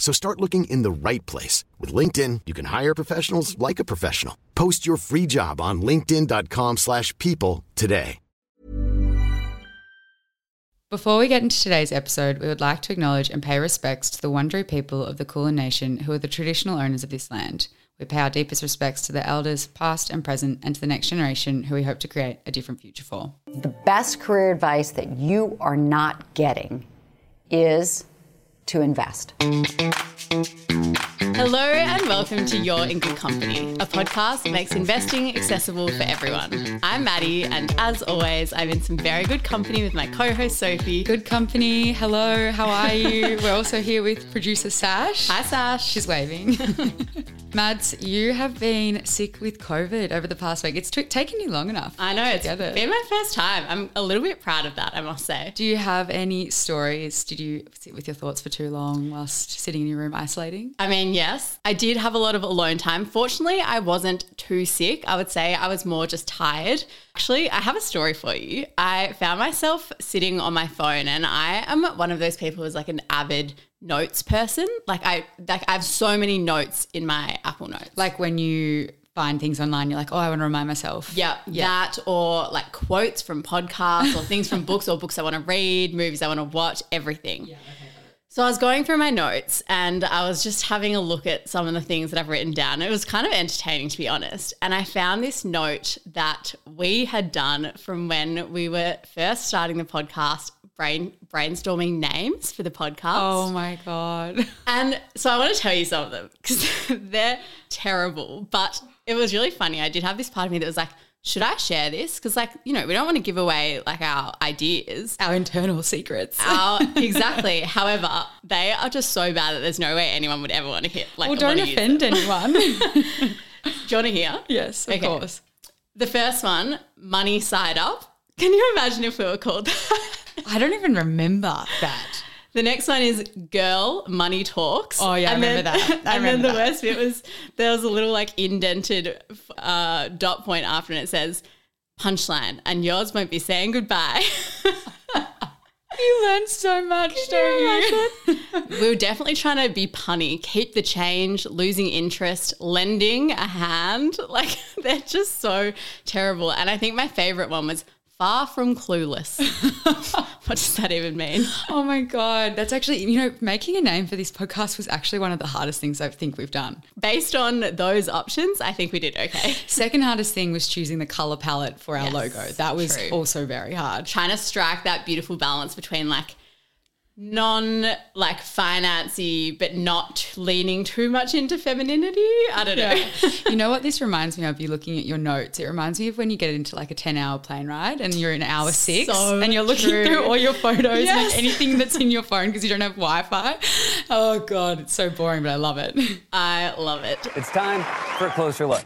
So start looking in the right place. With LinkedIn, you can hire professionals like a professional. Post your free job on linkedin.com slash people today. Before we get into today's episode, we would like to acknowledge and pay respects to the Wurundjeri people of the Kulin Nation who are the traditional owners of this land. We pay our deepest respects to the elders, past and present, and to the next generation who we hope to create a different future for. The best career advice that you are not getting is to invest. Hello and welcome to You're in Good Company, a podcast that makes investing accessible for everyone. I'm Maddie, and as always, I'm in some very good company with my co-host Sophie. Good company. Hello, how are you? We're also here with producer Sash. Hi, Sash. She's waving. Mads, you have been sick with COVID over the past week. It's t- taken you long enough. I know it's been my first time. I'm a little bit proud of that, I must say. Do you have any stories? Did you sit with your thoughts for too long whilst sitting in your room isolating? I mean, yes, I did have a lot of alone time. Fortunately, I wasn't too sick. I would say I was more just tired. Actually, I have a story for you. I found myself sitting on my phone, and I am one of those people who's like an avid notes person. Like I like I have so many notes in my Apple Notes. Like when you find things online, you're like, oh, I want to remind myself. Yeah, that or like quotes from podcasts or things from books or books I want to read, movies I want to watch, everything. Yeah. So I was going through my notes and I was just having a look at some of the things that I've written down. It was kind of entertaining to be honest. And I found this note that we had done from when we were first starting the podcast, brain brainstorming names for the podcast. Oh my God. And so I want to tell you some of them because they're terrible. But it was really funny. I did have this part of me that was like, should I share this? Because, like, you know, we don't want to give away like our ideas. Our internal secrets. Our, exactly. However, they are just so bad that there's no way anyone would ever want to hit. Like, well, don't want to use offend anyone. Do you want to hear? yes, of Okay. course. The first one, money side up. Can you imagine if we were called that? I don't even remember that. The next one is girl money talks. Oh, yeah, I remember that. I and then remember the that. worst bit was there was a little like indented uh, dot point after, and it says punchline, and yours won't be saying goodbye. You learn so much, don't you? we were definitely trying to be punny, keep the change, losing interest, lending a hand. Like they're just so terrible. And I think my favorite one was far from clueless. what does that even mean? Oh my God. That's actually, you know, making a name for this podcast was actually one of the hardest things I think we've done. Based on those options, I think we did okay. Second hardest thing was choosing the color palette for our Yes, logo. That was true. also very hard. trying to strike that beautiful balance between like non like financy but not leaning too much into femininity. I don't know. you know what this reminds me of? You looking at your notes. It reminds me of when you get into like a 10 hour plane ride and you're in hour six So and you're looking true. through all your photos Yes. and anything that's in your phone because you don't have Wi Fi. Oh God, it's so boring, but I love it. I love it. It's time for a closer look.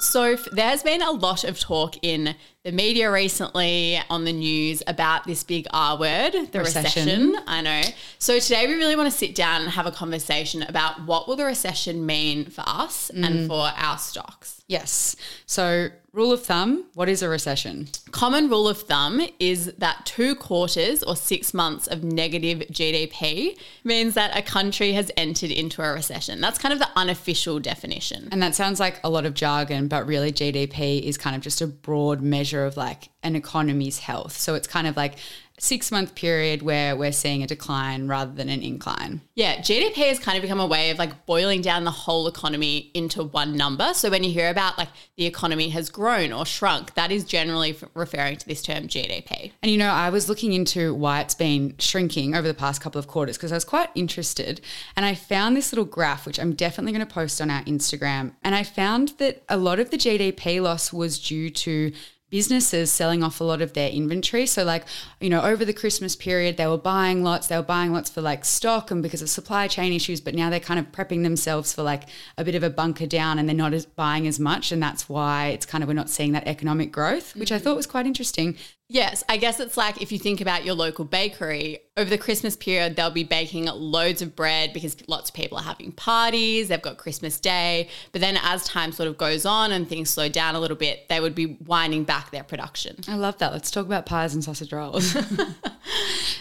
So f- there's been a lot of talk in the media recently on the news about this big R word, the Recession. recession. I know. So today we really want to sit down and have a conversation about what will the recession mean for us and mm. for our stocks. Yes. So, rule of thumb what is a recession? Common rule of thumb is that two quarters or six months of negative GDP means that a country has entered into a recession. That's kind of the unofficial definition. And that sounds like a lot of jargon, but really GDP is kind of just a broad measure of like an economy's health. So it's kind of like six month period where we're seeing a decline rather than an incline. Yeah, GDP has kind of become a way of like boiling down the whole economy into one number. So when you hear about like the economy has grown or shrunk, that is generally referring to this term GDP. And you know, I was looking into why it's been shrinking over the past couple of quarters because I was quite interested. And I found this little graph, which I'm definitely going to post on our Instagram. And I found that a lot of the GDP loss was due to businesses selling off a lot of their inventory. So, like, you know, over the Christmas period, they were buying lots, they were buying lots for like stock and because of supply chain issues, but now they're kind of prepping themselves for like a bit of a bunker down and they're not as buying as much. And that's why it's kind of, we're not seeing that economic growth, which I mm. thought was quite interesting. Yes, I guess it's like if you think about your local bakery, over the Christmas period, they'll be baking loads of bread because lots of people are having parties, they've got Christmas Day. But then as time sort of goes on and things slow down a little bit, they would be winding back their production. I love that. Let's talk about pies and sausage rolls.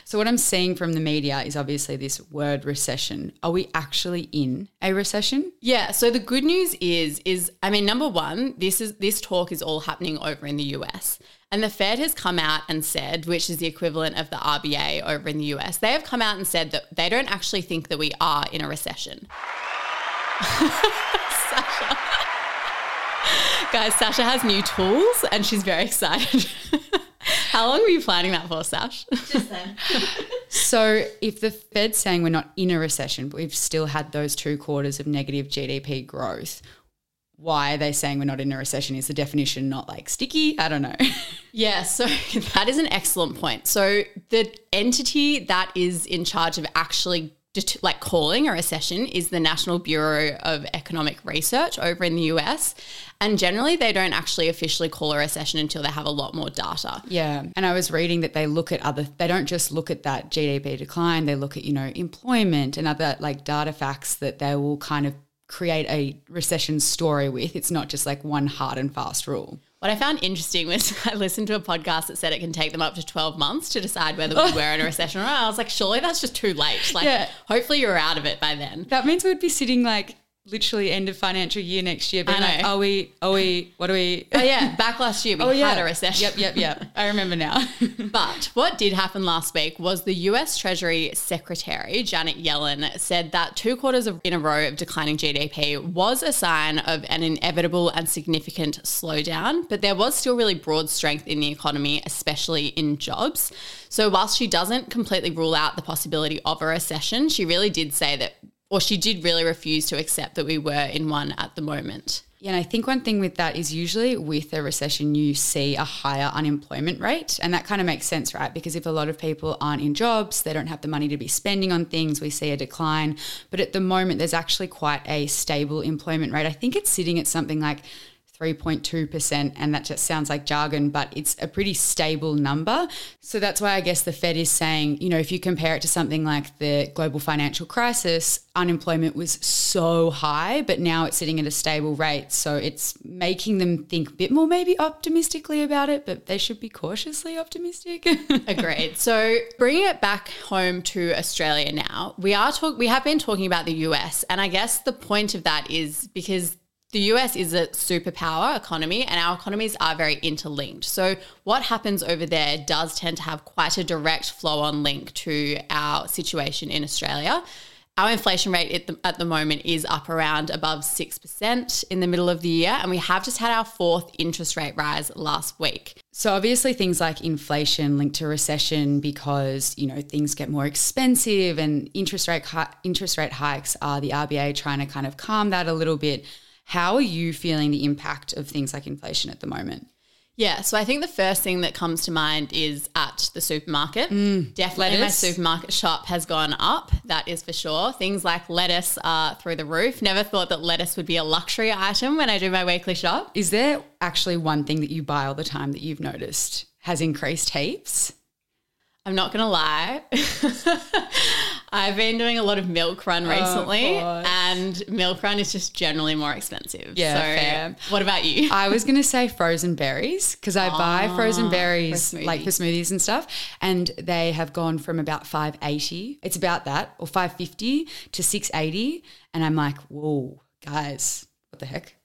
so, what I'm seeing from the media is obviously this word recession. Are we actually in a recession? Yeah, so the good news is is I mean number 1, this is this talk is all happening over in the US. And the Fed has come out and said, which is the equivalent of the RBA over in the US, they have come out and said that they don't actually think that we are in a recession. Sasha. Guys, Sasha has new tools and she's very excited. How long were you planning that for, Sash? Just then. So, if the Fed's saying we're not in a recession, but we've still had those two quarters of negative GDP growth, why are they saying we're not in a recession? Is the definition not like sticky? I don't know. Yeah, so that is an excellent point. So the entity that is in charge of actually det- like calling a recession is the National Bureau of Economic Research over in the US. And generally, they don't actually officially call a recession until they have a lot more data. Yeah. And I was reading that they look at other, they don't just look at that GDP decline, they look at, you know, employment and other like data facts that they will kind of create a recession story with. It's not just like one hard and fast rule. What I found interesting was I listened to a podcast that said it can take them up to 12 months to decide whether we were in a recession or not. I was like, surely that's just too late. Like, Yeah. hopefully you're out of it by then. That means we'd be sitting like literally end of financial year next year, being like, are we, are we, what are we? Oh, yeah. Back last year, we oh, had a recession. Yep, yep, yep. I remember now. But what did happen last week was the US Treasury Secretary, Janet Yellen, said that two quarters of, in a row of declining GDP was a sign of an inevitable and significant slowdown, but there was still really broad strength in the economy, especially in jobs. So, whilst she doesn't completely rule out the possibility of a recession, she really did say that, or she did really refuse to accept that we were in one at the moment. Yeah, and I think one thing with that is usually with a recession, you see a higher unemployment rate. And that kind of makes sense, right? Because if a lot of people aren't in jobs, they don't have the money to be spending on things, we see a decline. But at the moment, there's actually quite a stable employment rate. I think it's sitting at something like 3.2%, and that just sounds like jargon, but it's a pretty stable number. So that's why I guess the Fed is saying, you know, if you compare it to something like the global financial crisis, unemployment was so high, but now it's sitting at a stable rate. So it's making them think a bit more maybe optimistically about it, but they should be cautiously optimistic. Agreed. So bringing it back home to Australia now, we are talk we have been talking about the US, and I guess the point of that is because the US is a superpower economy and our economies are very interlinked. So what happens over there does tend to have quite a direct flow on link to our situation in Australia. Our inflation rate at the, at the moment is up around above 6% in the middle of the year, and we have just had our fourth interest rate rise last week. So obviously things like inflation linked to recession because you know things get more expensive and interest rate interest rate hikes are the RBA trying to kind of calm that a little bit. How are you feeling the impact of things like inflation at the moment? Yeah, so I think the first thing that comes to mind is at the supermarket. Mm, Definitely, my supermarket shop has gone up. That is for sure. Things like lettuce are through the roof. Never thought that lettuce would be a luxury item when I do my weekly shop. Is there actually one thing that you buy all the time that you've noticed has increased heaps? I'm not gonna lie. I've been doing a lot of milk run oh, recently, course. and milk run is just generally more expensive. Yeah, so fair. what about you? I was going to say frozen berries because I buy ah, frozen berries for like for smoothies and stuff, and they have gone from about five eighty. It's about that or five fifty to six eighty, and I'm like, whoa, guys, what the heck?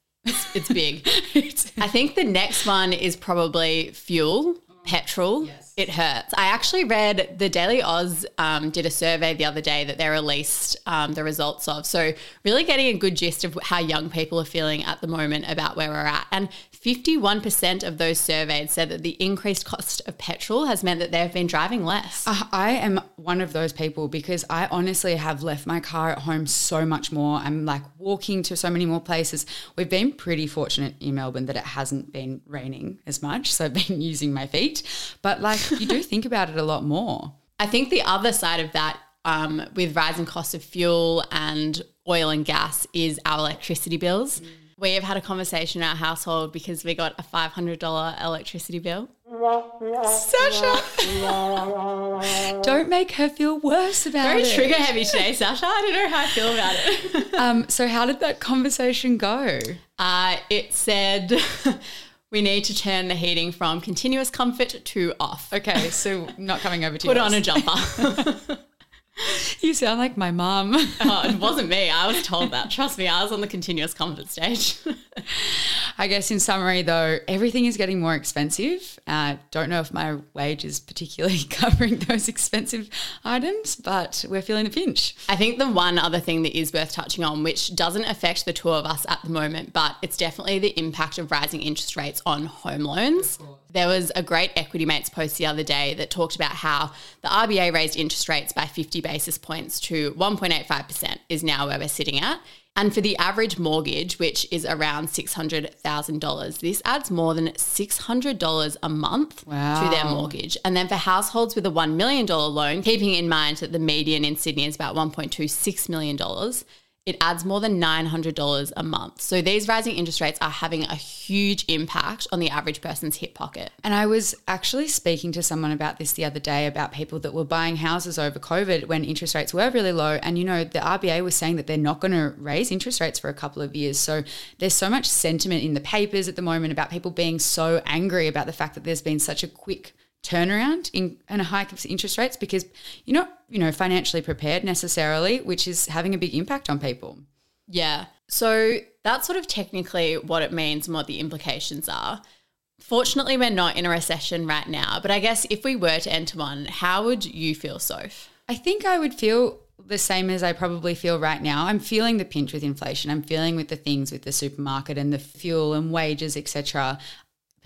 It's big. It's- I think the next one is probably fuel, petrol. It hurts. I actually read the Daily Aus um, did a survey the other day that they released um, the results of. So, really getting a good gist of how young people are feeling at the moment about where we're at. And 51% of those surveyed said that the increased cost of petrol has meant that they've been driving less. Uh, I am one of those people because I honestly have left my car at home so much more. I'm like walking to so many more places. We've been pretty fortunate in Melbourne that it hasn't been raining as much. So I've been using my feet. But like you do think about it a lot more. I think the other side of that, um, with rising costs of fuel and oil and gas, is our electricity bills. Mm. We have had a conversation in our household because we got a $500 electricity bill. Sasha! don't make her feel worse about Very it. Very trigger heavy today, Sasha. I don't know how I feel about it. um, so, how did that conversation go? Uh, it said we need to turn the heating from continuous comfort to off. Okay, so not coming over to Put yours. on a jumper. You sound like my mum. oh, it wasn't me. I was told that. Trust me, I was on the continuous comfort stage. I guess in summary, though, everything is getting more expensive. I uh, don't know if my wage is particularly covering those expensive items, but we're feeling the pinch. I think the one other thing that is worth touching on, which doesn't affect the two of us at the moment, but it's definitely the impact of rising interest rates on home loans. There was a great Equity Mates post the other day that talked about how the RBA raised interest rates by 50 basis points to 1.85% is now where we're sitting at. And for the average mortgage, which is around $600,000, this adds more than $600 a month wow. to their mortgage. And then for households with a $1 million loan, keeping in mind that the median in Sydney is about $1.26 million, it adds more than $900 a month. So these rising interest rates are having a huge impact on the average person's hip pocket. And I was actually speaking to someone about this the other day about people that were buying houses over COVID when interest rates were really low. And, you know, the RBA was saying that they're not going to raise interest rates for a couple of years. So there's so much sentiment in the papers at the moment about people being so angry about the fact that there's been such a quick turnaround in and a hike of interest rates because you're not, you know, financially prepared necessarily, which is having a big impact on people. Yeah. So that's sort of technically what it means and what the implications are. Fortunately, we're not in a recession right now, but I guess if we were to enter one, how would you feel, Soph? I think I would feel the same as I probably feel right now. I'm feeling the pinch with inflation. I'm feeling with the things with the supermarket and the fuel and wages, etc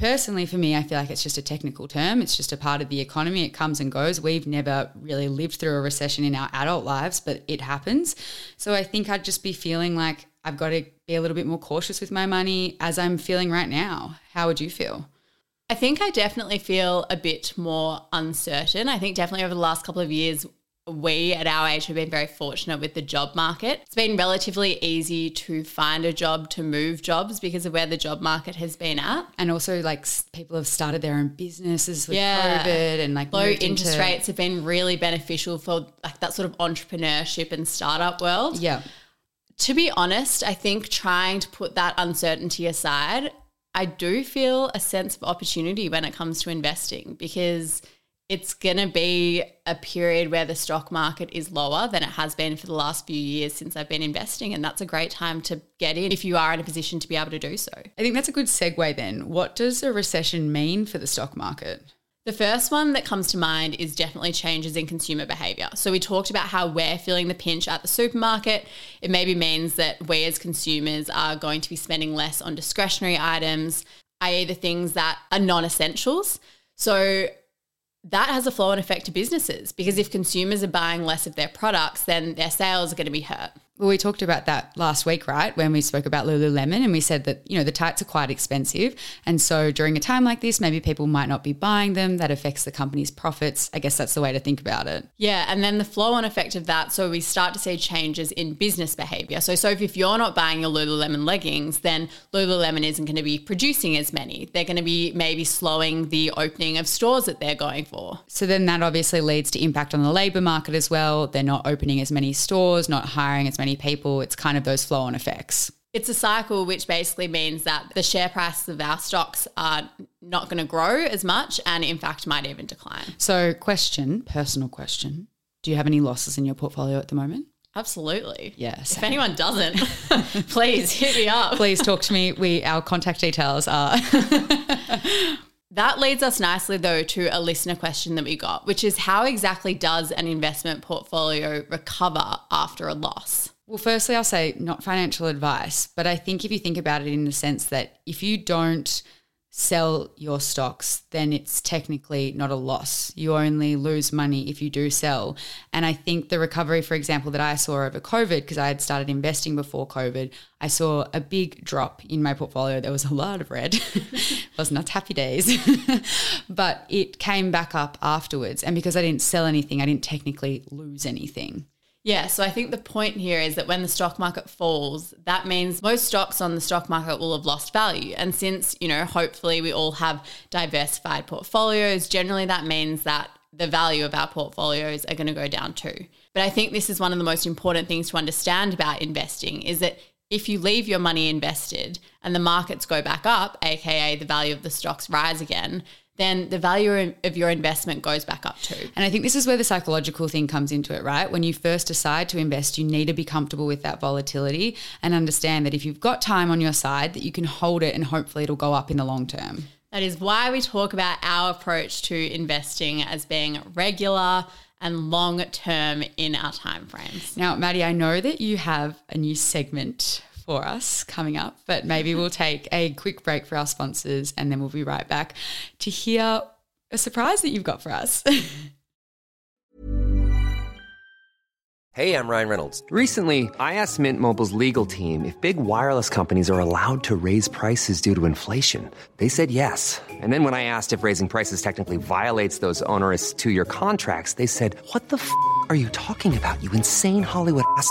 personally for me i feel like it's just a technical term. It's just a part of the economy. It comes and goes. We've never really lived through a recession in our adult lives but it happens. So i think i'd just be feeling like i've got to be a little bit more cautious with my money as i'm feeling right now. How would you feel? I think I definitely feel a bit more uncertain. I think definitely over the last couple of years, we at our age have been very fortunate with the job market. It's been relatively easy to find a job, to move jobs because of where the job market has been at. And also, like, people have started their own businesses with yeah. COVID and like low interest into- rates have been really beneficial for like that sort of entrepreneurship and startup world. Yeah. To be honest, I think trying to put that uncertainty aside, I do feel a sense of opportunity when it comes to investing because it's going to be a period where the stock market is lower than it has been for the last few years since I've been investing. And that's a great time to get in if you are in a position to be able to do so. I think that's a good segue then. What does a recession mean for the stock market? The first one that comes to mind is definitely changes in consumer behavior. So, we talked about how we're feeling the pinch at the supermarket. It maybe means that we as consumers are going to be spending less on discretionary items, i.e., the things that are non essentials. So, that has a flow on effect to businesses because if consumers are buying less of their products, then their sales are going to be hurt. Well, we talked about that last week, right? When we spoke about Lululemon and we said that, you know, the tights are quite expensive. And so during a time like this, maybe people might not be buying them. That affects the company's profits. I guess that's the way to think about it. Yeah. And then the flow on effect of that. So we start to see changes in business behavior. So, so if you're not buying your Lululemon leggings, then Lululemon isn't going to be producing as many. They're going to be maybe slowing the opening of stores that they're going for. So then that obviously leads to impact on the labor market as well. They're not opening as many stores, not hiring as many many people, it's kind of those flow on effects. It's a cycle which basically means that the share prices of our stocks are not going to grow as much and, in fact, might even decline. So, question, personal question Do you have any losses in your portfolio at the moment? Absolutely. Yes. If anyone doesn't, please hit me up. Please talk to me. We our contact details are. that leads us nicely though to a listener question that we got, which is how exactly does an investment portfolio recover after a loss? Well, firstly, I'll say not financial advice, but I think if you think about it in the sense that if you don't sell your stocks, then it's technically not a loss. You only lose money if you do sell. And I think the recovery, for example, that I saw over COVID, because I had started investing before COVID, I saw a big drop in my portfolio. There was a lot of red. it was not happy days. but it came back up afterwards. And because I didn't sell anything, I didn't technically lose anything. Yeah, so I think the point here is that when the stock market falls, that means most stocks on the stock market will have lost value. And since, you know, hopefully we all have diversified portfolios, generally that means that the value of our portfolios are going to go down too. But I think this is one of the most important things to understand about investing is that if you leave your money invested and the markets go back up, aka the value of the stocks rise again, then the value of your investment goes back up too. And I think this is where the psychological thing comes into it, right? When you first decide to invest, you need to be comfortable with that volatility and understand that if you've got time on your side, that you can hold it and hopefully it'll go up in the long term. That is why we talk about our approach to investing as being regular and long term in our time frames. Now, Maddie, I know that you have a new segment for us coming up, but maybe we'll mm-hmm. take a quick break for our sponsors and then we'll be right back to hear a surprise that you've got for us. Hey, I'm Ryan Reynolds. Recently, I asked Mint Mobile's legal team if big wireless companies are allowed to raise prices due to inflation. They said yes. And then when I asked if raising prices technically violates those onerous two year contracts, they said, What the f are you talking about, you insane Hollywood ass?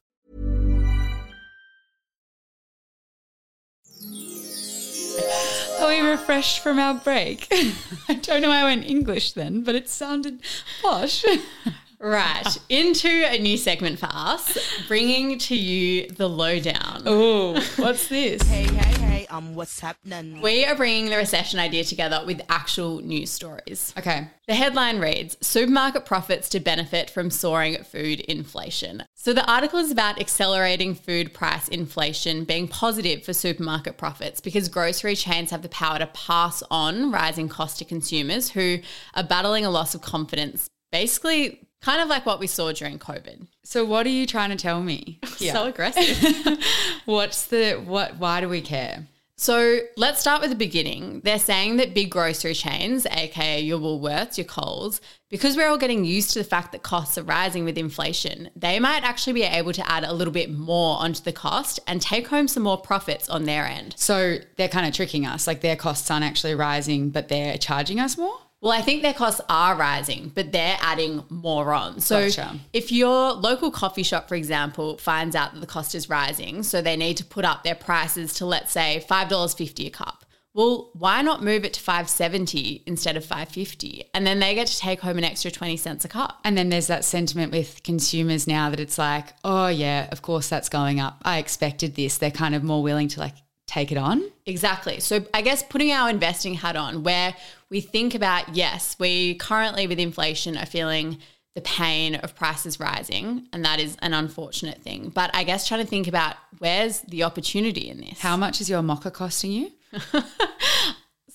Refreshed from our break? I don't know why I went English then, but it sounded posh. Right, into a new segment for us, bringing to you the lowdown. Oh, what's this? Hey, hey, hey, um, what's happening? We are bringing the recession idea together with actual news stories. Okay. The headline reads Supermarket profits to benefit from soaring food inflation. So, the article is about accelerating food price inflation being positive for supermarket profits because grocery chains have the power to pass on rising costs to consumers who are battling a loss of confidence. Basically, kind of like what we saw during COVID. So what are you trying to tell me? So aggressive. What's the what why do we care? So let's start with the beginning. They're saying that big grocery chains, aka your Woolworths, your Coles, because we're all getting used to the fact that costs are rising with inflation, they might actually be able to add a little bit more onto the cost and take home some more profits on their end. So they're kind of tricking us. Like their costs aren't actually rising, but they're charging us more? Well, I think their costs are rising, but they're adding more on. So Gotcha. if your local coffee shop, for example, finds out that the cost is rising, so they need to put up their prices to let's say $5.50 a cup. Well, why not move it to 570 instead of 550? And then they get to take home an extra 20 cents a cup. And then there's that sentiment with consumers now that it's like, oh yeah, of course that's going up. I expected this. They're kind of more willing to like take it on. Exactly. So I guess putting our investing hat on where we think about, yes, we currently with inflation are feeling the pain of prices rising, and that is an unfortunate thing. But I guess trying to think about where's the opportunity in this. How much is your mocha costing you?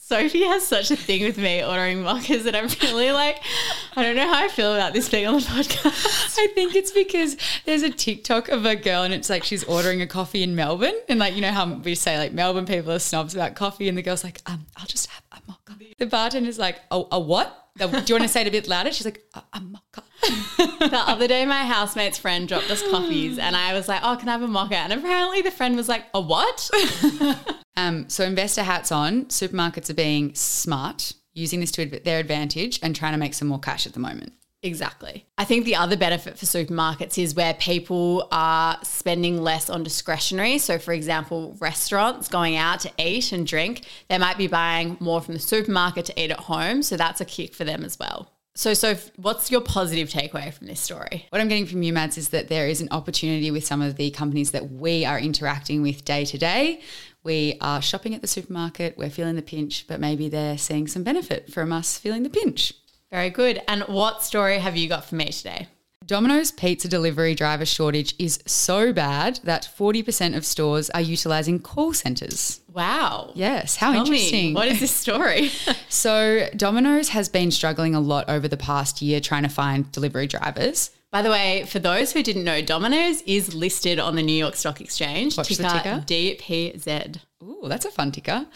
Sophie has such a thing with me ordering mochas that I'm really like, I don't know how I feel about this being on the podcast. I think it's because there's a TikTok of a girl and it's like she's ordering a coffee in Melbourne. And like, you know how we say like Melbourne people are snobs about coffee and the girl's like, um, I'll just have a mocha. The bartender's like, a, a what? Do you want to say it a bit louder? She's like, a, a mocha. the other day, my housemate's friend dropped us coffees, and I was like, "Oh, can I have a mocha?" And apparently, the friend was like, "A what?" Um, so investor hats on. Supermarkets are being smart, using this to adv- their advantage and trying to make some more cash at the moment. Exactly. I think the other benefit for supermarkets is where people are spending less on discretionary. So, for example, restaurants going out to eat and drink, they might be buying more from the supermarket to eat at home. So, that's a kick for them as well. So, so what's your positive takeaway from this story? What I'm getting from you, Mads, is that there is an opportunity with some of the companies that we are interacting with day to day. We are shopping at the supermarket, we're feeling the pinch, but maybe they're seeing some benefit from us feeling the pinch. Very good. And what story have you got for me today? Domino's pizza delivery driver shortage is so bad that 40% of stores are utilizing call centers. Wow. Yes, how Tell me, interesting. what is this story? so, Domino's has been struggling a lot over the past year trying to find delivery drivers. By the way, for those who didn't know, Domino's is listed on the New York Stock Exchange. What's the ticker? DPZ. Ooh, that's a fun ticker.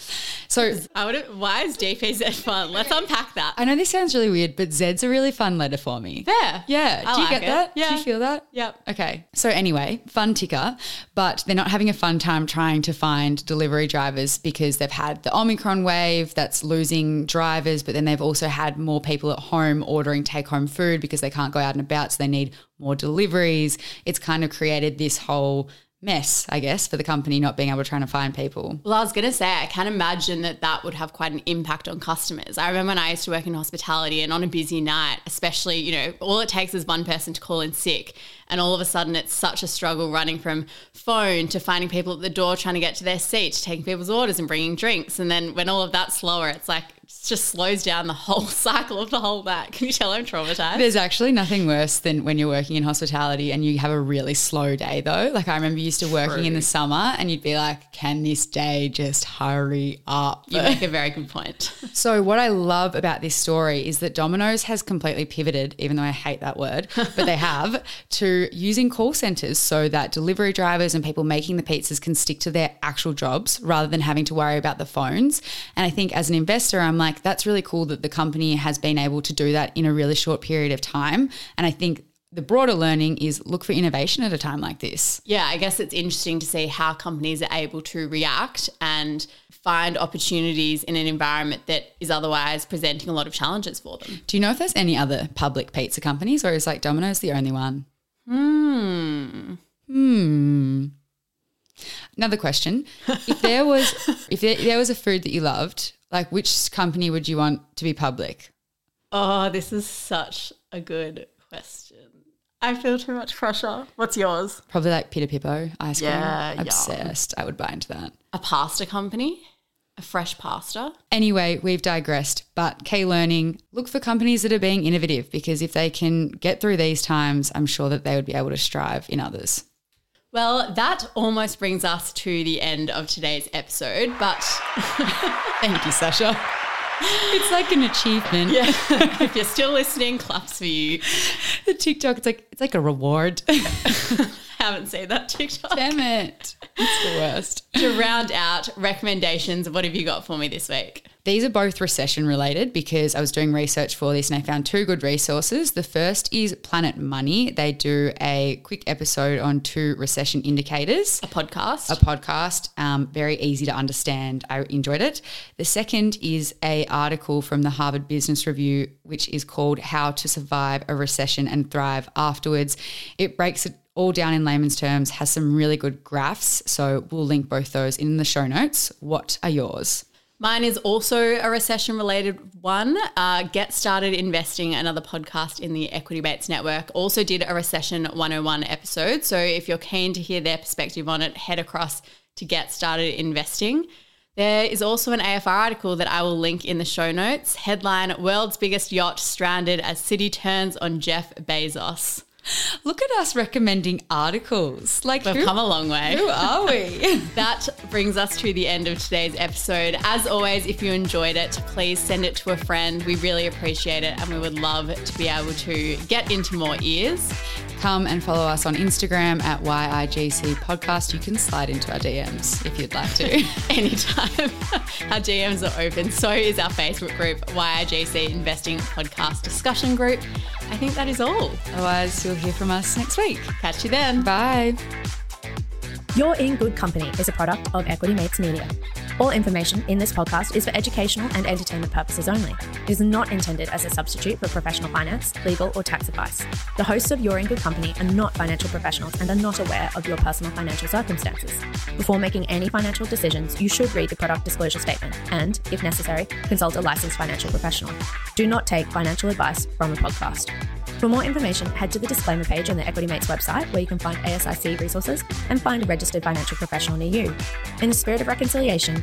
So, I would. Why is DPZ fun? Let's unpack that. I know this sounds really weird, but Z's a really fun letter for me. Fair. Yeah. I Do you like get it. that? Yeah. Do you feel that? Yep. Okay. So anyway, fun ticker, but they're not having a fun time trying to find delivery drivers because they've had the Omicron wave that's losing drivers, but then they've also had more people at home ordering take home food because they can't go out and about, so they need more deliveries. It's kind of created this whole mess, I guess, for the company not being able to try to find people. Well, I was going to say, I can imagine that that would have quite an impact on customers. I remember when I used to work in hospitality and on a busy night, especially, you know, all it takes is one person to call in sick. And all of a sudden, it's such a struggle running from phone to finding people at the door trying to get to their seat, taking people's orders and bringing drinks. And then when all of that's slower, it's like, just slows down the whole cycle of the whole back. Can you tell I'm traumatized? There's actually nothing worse than when you're working in hospitality and you have a really slow day though. Like I remember used to working in the summer and you'd be like, can this day just hurry up? you make a very good point. So what I love about this story is that Domino's has completely pivoted, even though I hate that word, but they have, to using call centers so that delivery drivers and people making the pizzas can stick to their actual jobs rather than having to worry about the phones. And I think as an investor, I'm like, that's really cool that the company has been able to do that in a really short period of time. And I think the broader learning is look for innovation at a time like this. Yeah, I guess it's interesting to see how companies are able to react and find opportunities in an environment that is otherwise presenting a lot of challenges for them. Do you know if there's any other public pizza companies or is like Domino's the only one? Hmm. Hmm. Another question: If there was, if there, there was a food that you loved, like which company would you want to be public? Oh, this is such a good question. I feel too much pressure. What's yours? Probably like Pidapipo ice cream. Yeah, yum. obsessed. I would buy into that. A pasta company? A fresh pasta? Anyway, we've digressed, but K Learning, look for companies that are being innovative because if they can get through these times, I'm sure that they would be able to strive in others. Well, that almost brings us to the end of today's episode, but Thank you, Sasha. It's like an achievement. yeah, if you're still listening, claps for you. The TikTok, it's like it's like a reward. Haven't seen that TikTok. Damn it. It's the worst. to round out recommendations, what have you got for me this week? These are both recession related because I was doing research for this and I found two good resources. The first is Planet Money. They do a quick episode on two recession indicators. A podcast. A podcast, um, very easy to understand. I enjoyed it. The second is a article from the Harvard Business Review, which is called "How to Survive a Recession and Thrive Afterwards." It breaks it all down in layman's terms. Has some really good graphs, so we'll link both those in the show notes. What are yours? Mine is also a recession related one. Uh, Get Started Investing, another podcast in the Equity Mates Network, also did a Recession 101 episode. So if you're keen to hear their perspective on it, head across to Get Started Investing. There is also an AFR article that I will link in the show notes. Headline World's Biggest Yacht Stranded as City Turns on Jeff Bezos. Look at us recommending articles. Like We've who, come a long way. who are we? That brings us to the end of today's episode. As always, if you enjoyed it, please send it to a friend. We really appreciate it and we would love to be able to get into more ears. Come and follow us on Instagram at YIGC Podcast. You can slide into our DMs if you'd like to. Anytime. our DMs are open. So is our Facebook group, YIGC Investing Podcast Discussion Group. I think that is all. Otherwise, you'll hear from us next week. Catch you then. Bye. You're in Good Company is a product of Equity Mates Media. All information in this podcast is for educational and entertainment purposes only. It is not intended as a substitute for professional finance, legal, or tax advice. The hosts of You're in Good Company are not financial professionals and are not aware of your personal financial circumstances. Before making any financial decisions, you should read the product disclosure statement and, if necessary, consult a licensed financial professional. Do not take financial advice from a podcast. For more information, head to the disclaimer page on the Equity Mates website where you can find ASIC resources and find a registered financial professional near you. In the spirit of reconciliation,